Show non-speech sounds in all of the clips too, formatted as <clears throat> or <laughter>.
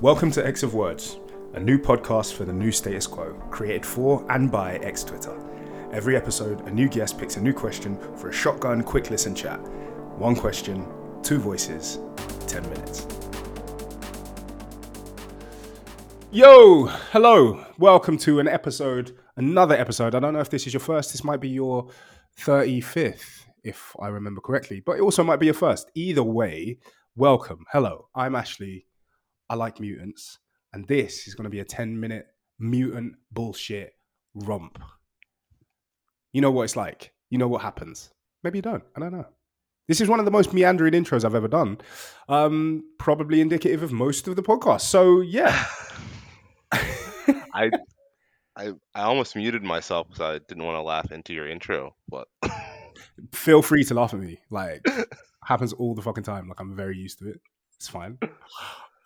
Welcome to X of Words, a new podcast for the new status quo, created for and by X Twitter. Every episode, a new guest picks a new question for a shotgun quick listen chat. One question, two voices, 10 minutes. Yo, hello, welcome to an episode, another episode. I don't know if this is your first, this might be your 35th, if I remember correctly, but it also might be your first. Either way, welcome. Hello, I'm Ashley. I like mutants, and this is going to be a 10 minute mutant bullshit romp. You know what it's like. You know what happens. Maybe you don't. I don't know. This is one of the most meandering intros I've ever done. Um, probably indicative of most of the podcast. So yeah. <laughs> I <laughs> I I almost muted myself because I didn't want to laugh into your intro, but <laughs> Feel free to laugh at me. Like happens all the fucking time. Like I'm very used to it. It's fine.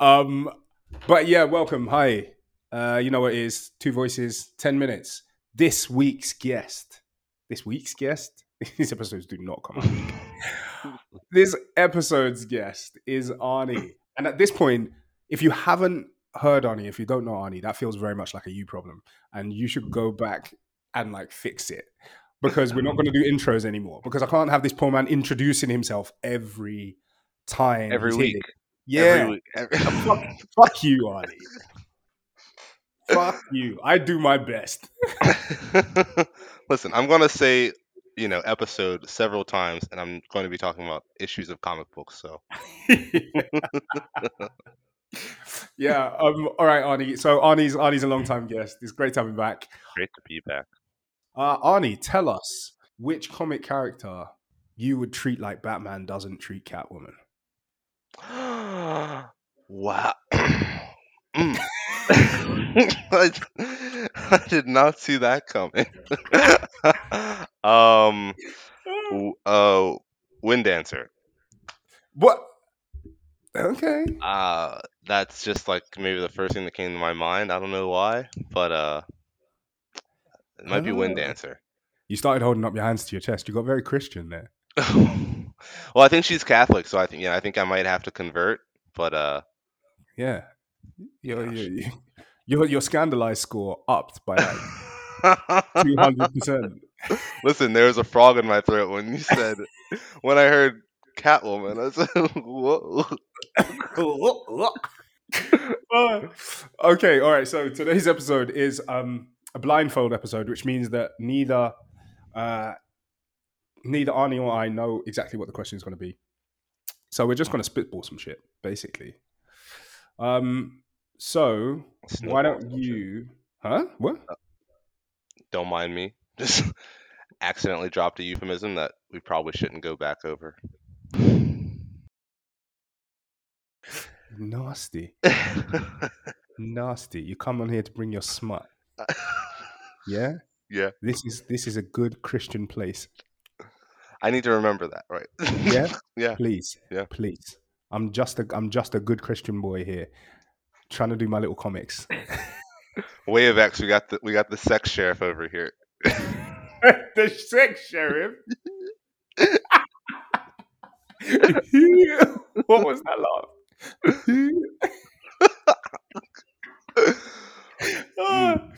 Um, but yeah, welcome. Hi. Uh, you know what it is? Two voices, ten minutes. This week's guest. This week's guest. <laughs> These episodes do not come out. <laughs> this episode's guest is Arnie. And at this point, if you haven't heard Arnie, if you don't know Arnie, that feels very much like a you problem. And you should go back and like fix it. Because we're not going to do intros anymore. Because I can't have this poor man introducing himself every time. every week, here. Yeah. every week, every- <laughs> fuck, fuck you, Arnie. fuck you. I do my best. <laughs> Listen, I'm gonna say you know episode several times, and I'm going to be talking about issues of comic books. So <laughs> yeah. Um. All right, Arnie. So Arnie's Arnie's a long time guest. It's great to have him back. great to be back. Uh, Arnie, tell us which comic character you would treat like Batman doesn't treat Catwoman. Wow. <clears throat> Mm. I, <laughs> I did not see that coming. <laughs> um, w- uh, Wind Dancer. What? Okay. Uh, that's just like maybe the first thing that came to my mind. I don't know why, but uh, it might be Wind Ah. Dancer. You started holding up your hands to your chest. You got very Christian there. <laughs> well, I think she's Catholic, so I think yeah, I think I might have to convert. But uh, Yeah. Your your <laughs> your, your scandalized score upped by like two hundred percent. <laughs> listen, there was a frog in my throat when you said when I heard Catwoman. I said, <laughs> "Whoa." Uh, okay, all right. So today's episode is um, a blindfold episode, which means that neither uh, neither Arnie or I know exactly what the question is going to be. So we're just going to spitball some shit, basically. Um, so why don't you? Huh? What? Don't mind me. <laughs> Just accidentally dropped a euphemism that we probably shouldn't go back over. Nasty, <laughs> nasty. You come on here to bring your smut. <laughs> Yeah. yeah, This is this is a good Christian place. I need to remember that, right? Yeah. <laughs> yeah. Please. Yeah. Please. I'm just a I'm just a good Christian boy here, trying to do my little comics. <laughs> Way of X, we got the we got the sex sheriff over here. <laughs> the sex sheriff. what was that laugh? Ah,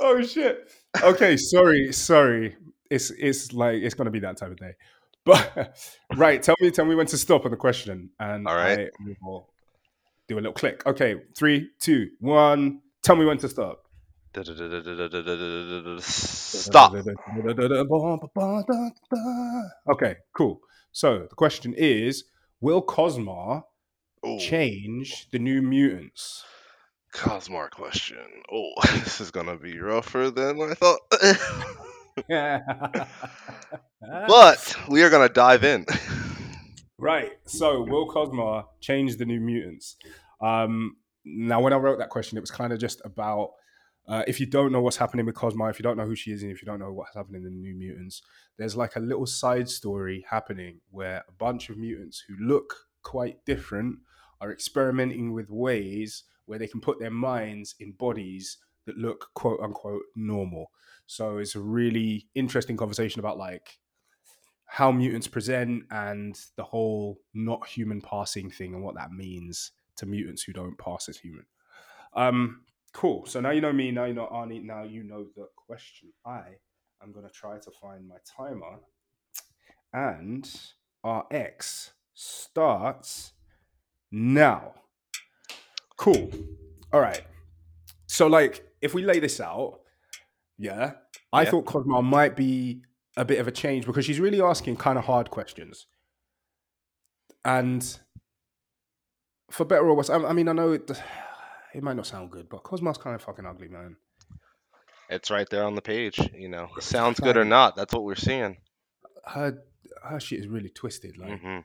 oh shit. Okay, sorry, sorry. It's it's like it's gonna be that type of day. <laughs> But right, tell me tell me when to stop on the question and All right. I will do a little click. Okay, three, two, one. Tell me when to stop. Stop. <laughs> Okay, cool. So the question is Will Cosmar change the new mutants? Cosmar question. Oh, <laughs> this is gonna be rougher than I thought. But <laughs> we are gonna dive in. right. So will Cosmar change the new mutants? Um, now, when I wrote that question, it was kind of just about uh, if you don't know what's happening with Cosmo, if you don't know who she is, and if you don't know what's happening in the new mutants, there's like a little side story happening where a bunch of mutants who look quite different are experimenting with ways where they can put their minds in bodies that look quote unquote normal. So it's a really interesting conversation about like how mutants present and the whole not human passing thing and what that means to mutants who don't pass as human. Um, cool. So now you know me. Now you know Arnie. Now you know the question. I am gonna try to find my timer, and our X starts now. Cool. All right. So, like, if we lay this out, yeah, I Yeah. thought Cosmo might be a bit of a change because she's really asking kind of hard questions. And for better or worse, I, I mean, I know it, <sighs> it might not sound good, but Cosmo's kind of fucking ugly, man. It's right there on the page. You know, sounds good or not, that's what we're seeing. Her her shit is really twisted. Like, hmm you-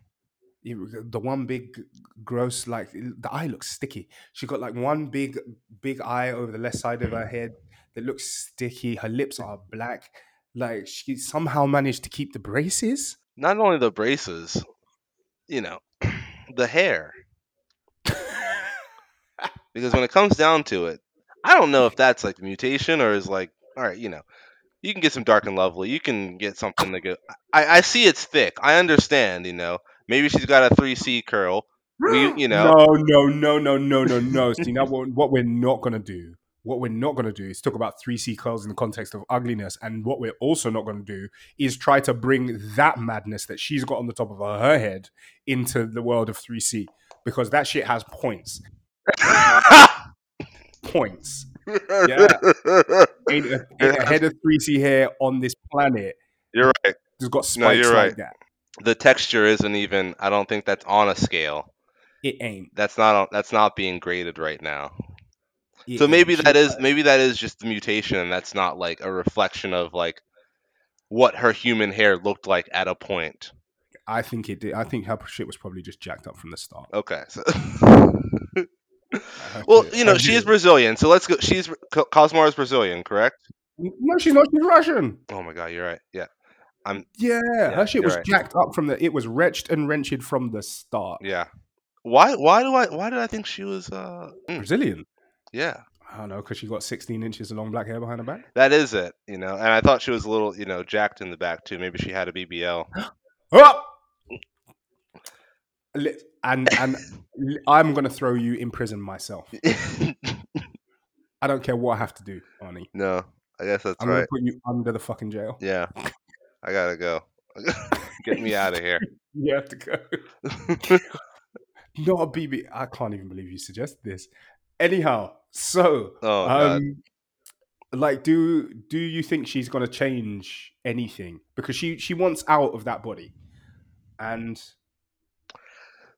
the one big gross like the eye looks sticky she got like one big big eye over the left side of her mm. head that looks sticky her lips are black like she somehow managed to keep the braces Not only the braces, you know, the hair. Because when it comes down to it, I don't know if that's like mutation or is like, all right, you know, you can get some dark and lovely. You can get something to go. I, I see it's thick. I understand, you know. Maybe she's got a 3C curl. We, <gasps> you know, no no no no no no no <laughs> see now what, what we're not gonna do what we're not going to do is talk about 3C curls in the context of ugliness. And what we're also not going to do is try to bring that madness that she's got on the top of her, her head into the world of 3C because that shit has points. <laughs> Points. Yeah. <laughs> Ain't a, ain't a head of 3C hair on this planet You're right. has got spikes No, you're like right. that. The texture isn't even. I don't think that's on a scale. It ain't. That's not. That's not being graded right now. It So maybe that is maybe that is just the mutation, and that's not like a reflection of like what her human hair looked like at a point. I think it did. I think her shit was probably just jacked up from the start. Okay. So well, shit- you know, she is Brazilian, so let's go. She's Co- Cosmar is Brazilian, correct? No, she's not. She's Russian. Oh my god, you're right. Yeah, Yeah, her shit was right. jacked up from the. It was wretched and wrenched from the start. yeah. Why? Why do I? Why did I think she was? Uh, mm, Brazilian. yeah, I don't know because she got 16 inches of long black hair behind her back. that is it. You know, and I thought she was a little, you know, jacked in the back too. Maybe she had a BBL. <gasps> Oh! And and <laughs> I'm gonna throw you in prison myself. <laughs> I don't care what I have to do, Arnie. no, I guess that's I'm right. gonna put you under the fucking jail. Yeah, <laughs> I gotta go. <laughs> Get me out of here. <laughs> You have to go. Not a BB. I can't even believe you suggested this. Anyhow, so Oh, um, like, do do you think she's gonna change anything because she she wants out of that body, and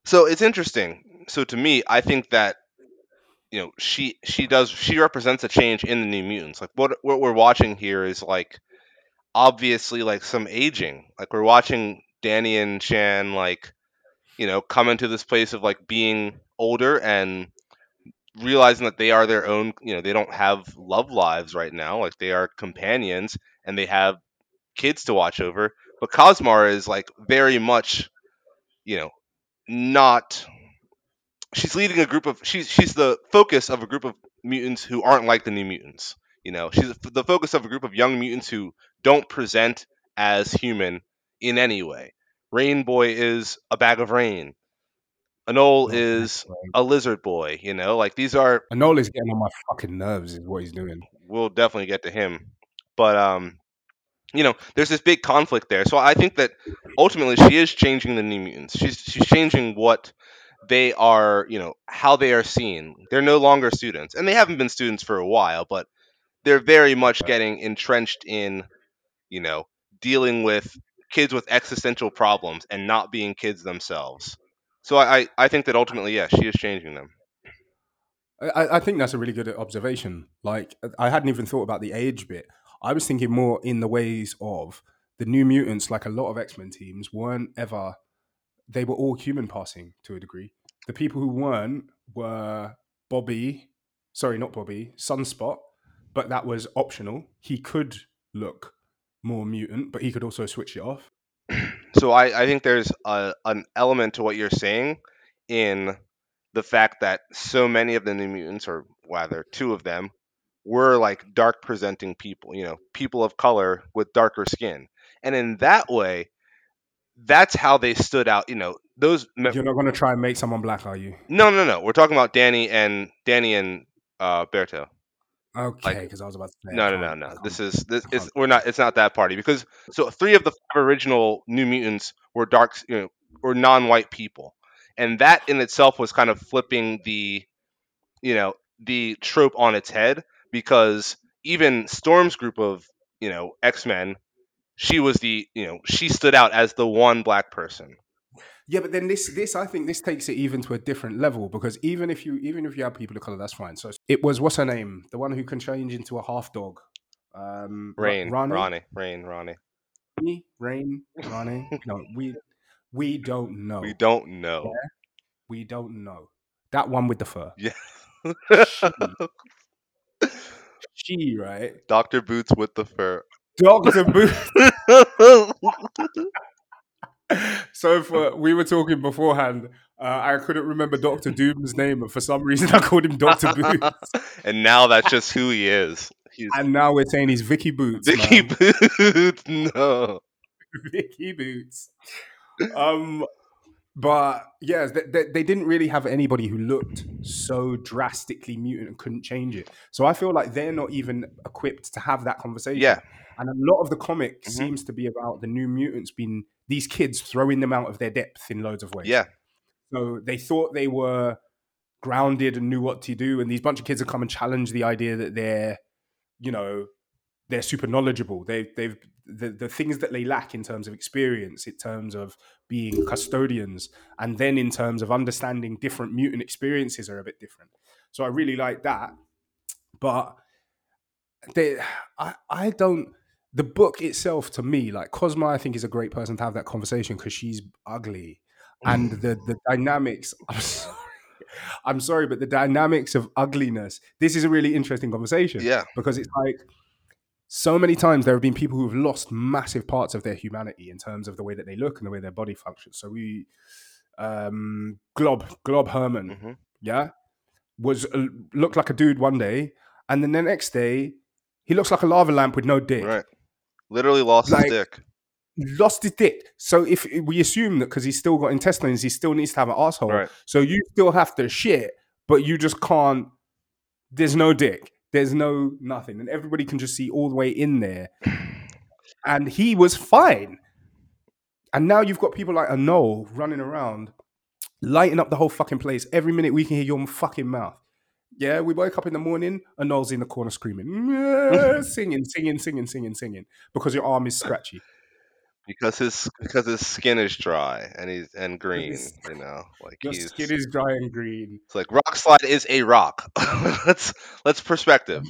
So it's interesting. So to me, I think that you know she she does she represents a change in the New Mutants. Like what what we're watching here is like obviously like some aging. Like we're watching Dani and Shan like you know come into this place of like being older and realizing that they are their own. You know they don't have love lives right now. Like they are companions and they have kids to watch over. But Cosmar is like very much you know not she's leading a group of she's she's the focus of a group of mutants who aren't like the new mutants you know she's the focus of a group of young mutants who don't present as human in any way rain boy is a bag of rain Anole is a lizard boy you know like these are Anole is getting on my fucking nerves. Is what he's doing. we'll definitely get to him. But um, you know, there's this big conflict there. So I think that ultimately she is changing the New Mutants. She's she's changing what they are, you know, how they are seen. They're no longer students, and they haven't been students for a while, but they're very much getting entrenched in, you know, dealing with kids with existential problems and not being kids themselves. So I, I, think that ultimately, yes, she is changing them. I, I think that's a really good observation. Like I hadn't even thought about the age bit. I was thinking more in the ways of the New Mutants. Like a lot of X Men teams weren't ever. They were all human passing to a degree. The people who weren't were Bobby. Sorry, not Bobby. Sunspot, but that was optional. He could look more mutant, but he could also switch it off. <clears throat> So I, I think there's a, an element to what you're saying in the fact that so many of the New Mutants, or rather two of them, were like dark presenting people, you know, people of color with darker skin. And in that way, that's how they stood out. You know, those. me- You're not going to try and make someone black, are you? No, no, no. We're talking about Dani and Dani and uh, Berto. Okay, Like- because I was about to say. No, no, no, no. This is this is we're not. It's not that party because so three of the five original New Mutants were dark, you know, were non-white people, and that in itself was kind of flipping the, you know, the trope on its head because even Storm's group of you know X Men, she was the you know she stood out as the one black person. Yeah, but then this this I think this takes it even to a different level because even if you even if you have people of color, that's fine. So it was what's her name, the one who can change into a half dog, um, Ra- Rain, Rani? Ronnie, Rain, Ronnie. Rain, Rain, Rani. No, we we don't know. We don't know. We don't know that one with the fur. Yeah. She <laughs> right, Doctor Boots with the fur. Doctor Booth. <laughs> so for we were talking beforehand, uh, I couldn't remember Doctor <laughs> Doom's name, but for some reason <laughs> I called him Doctor Booth. <laughs> and now that's just who he is. He's And now we're saying he's Vicky Boots. Vicky man. Boots. No. Vicky Boots. Um, but yeah, they, they, they didn't really have anybody who looked so drastically mutant and couldn't change it. So I feel like they're not even equipped to have that conversation. Yeah. And a lot of the comic Mhm. seems to be about the new mutants being these kids throwing them out of their depth in loads of ways. Yeah. So they thought they were grounded and knew what to do, and these bunch of kids have come and challenged the idea that they're, you know, they're super knowledgeable. They they've the, the things that they lack in terms of experience, in terms of being custodians, and then in terms of understanding different mutant experiences are a bit different. So I really like that. But they I I don't the book itself to me, like Cosmar, I think is a great person to have that conversation because she's ugly and mm. the the dynamics. <laughs> I'm sorry, I'm sorry, but the dynamics of ugliness. This is a really interesting conversation Yeah. because it's like so many times there have been people who have lost massive parts of their humanity in terms of the way that they look and the way their body functions. So we, um, Glob Glob Herman, hmm yeah, was uh, looked like a dude one day, and then the next day he looks like a lava lamp with no dick. Right. Literally lost Like- his dick. Lost his dick. So if we assume that because he's still got intestines, he still needs to have an asshole. Right. So you still have to shit, but you just can't. There's no dick. There's no nothing, and everybody can just see all the way in there. And he was fine. And now you've got people like Anole running around, lighting up the whole fucking place. Every minute we can hear your fucking mouth. Yeah, we wake up in the morning, and Anole's in the corner screaming, singing, singing, singing, singing, singing, because your arm is scratchy. Because his because his skin is dry and he's and green, his- you know, like Your he's skin is dry and green. it's like Rockslide is a rock. <laughs> let's let's perspective.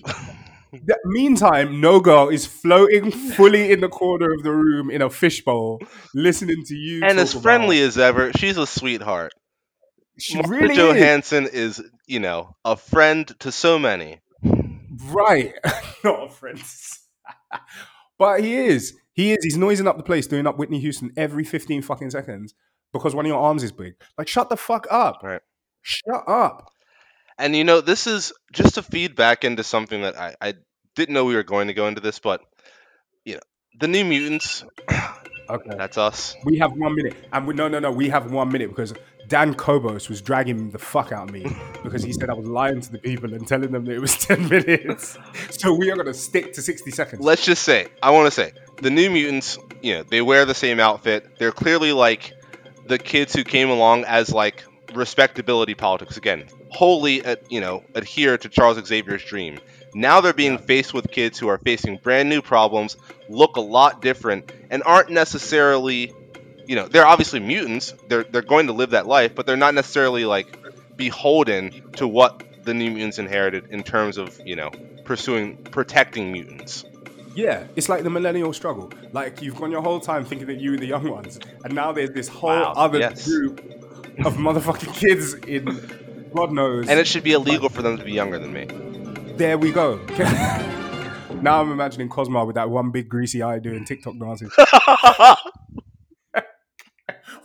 Th- meantime, No Girl is floating <laughs> fully in the corner of the room in a fishbowl, listening to you. and as friendly about- as ever, she's a sweetheart. she Martha really is. Johansson is, you know, a friend to so many. Right, <laughs> not a friend, but he is. He is. He's noising up the place, doing up Whitney Houston every fifteen fucking seconds because one of your arms is big. Like, shut the fuck up. Right. Shut up. And you know, this is just to feed back into something that I, I didn't know we were going to go into this, but you know, the New Mutants. Okay. That's us. We have one minute, and we no, no, no. We have one minute because Dan Kobos was dragging the fuck out of me because he said I was lying to the people and telling them that it was <laughs> ten minutes. So we are going to stick to sixty seconds. Let's just say, I want to say, the New Mutants. You know, they wear the same outfit. They're clearly like the kids who came along as like respectability politics again, wholly, uh, you know, adhere to Charles Xavier's dream. Now they're being faced with kids who are facing brand new problems, look a lot different, and aren't necessarily, you know, they're obviously mutants. They're they're going to live that life, but they're not necessarily like beholden to what the New Mutants inherited in terms of you know pursuing protecting mutants. Yeah, it's like the millennial struggle. Like you've gone your whole time thinking that you were the young ones, and now there's this whole Wow, other yes. group of motherfucking kids in God knows. And it should be illegal for them to be younger than me. there we go. <laughs> now I'm imagining Cosmo with that one big greasy eye doing TikTok dances. <laughs>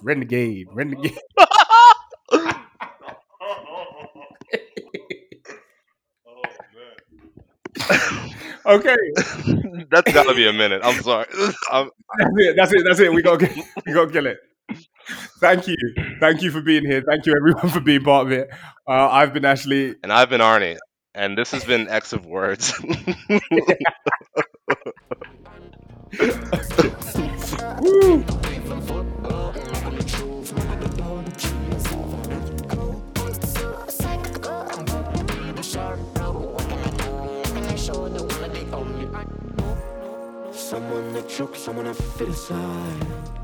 renegade, renegade. <laughs> <laughs> Okay, <laughs> That's gotta be a minute. I'm sorry. I'm, that's it. That's it. That's it. We got we got to kill it. Thank you, thank you for being here. Thank you everyone for being part of it. Uh, I've been Ashley. and I've been Arnie. and this has been X of Words. Woo! Someone that chokes, someone I fit inside.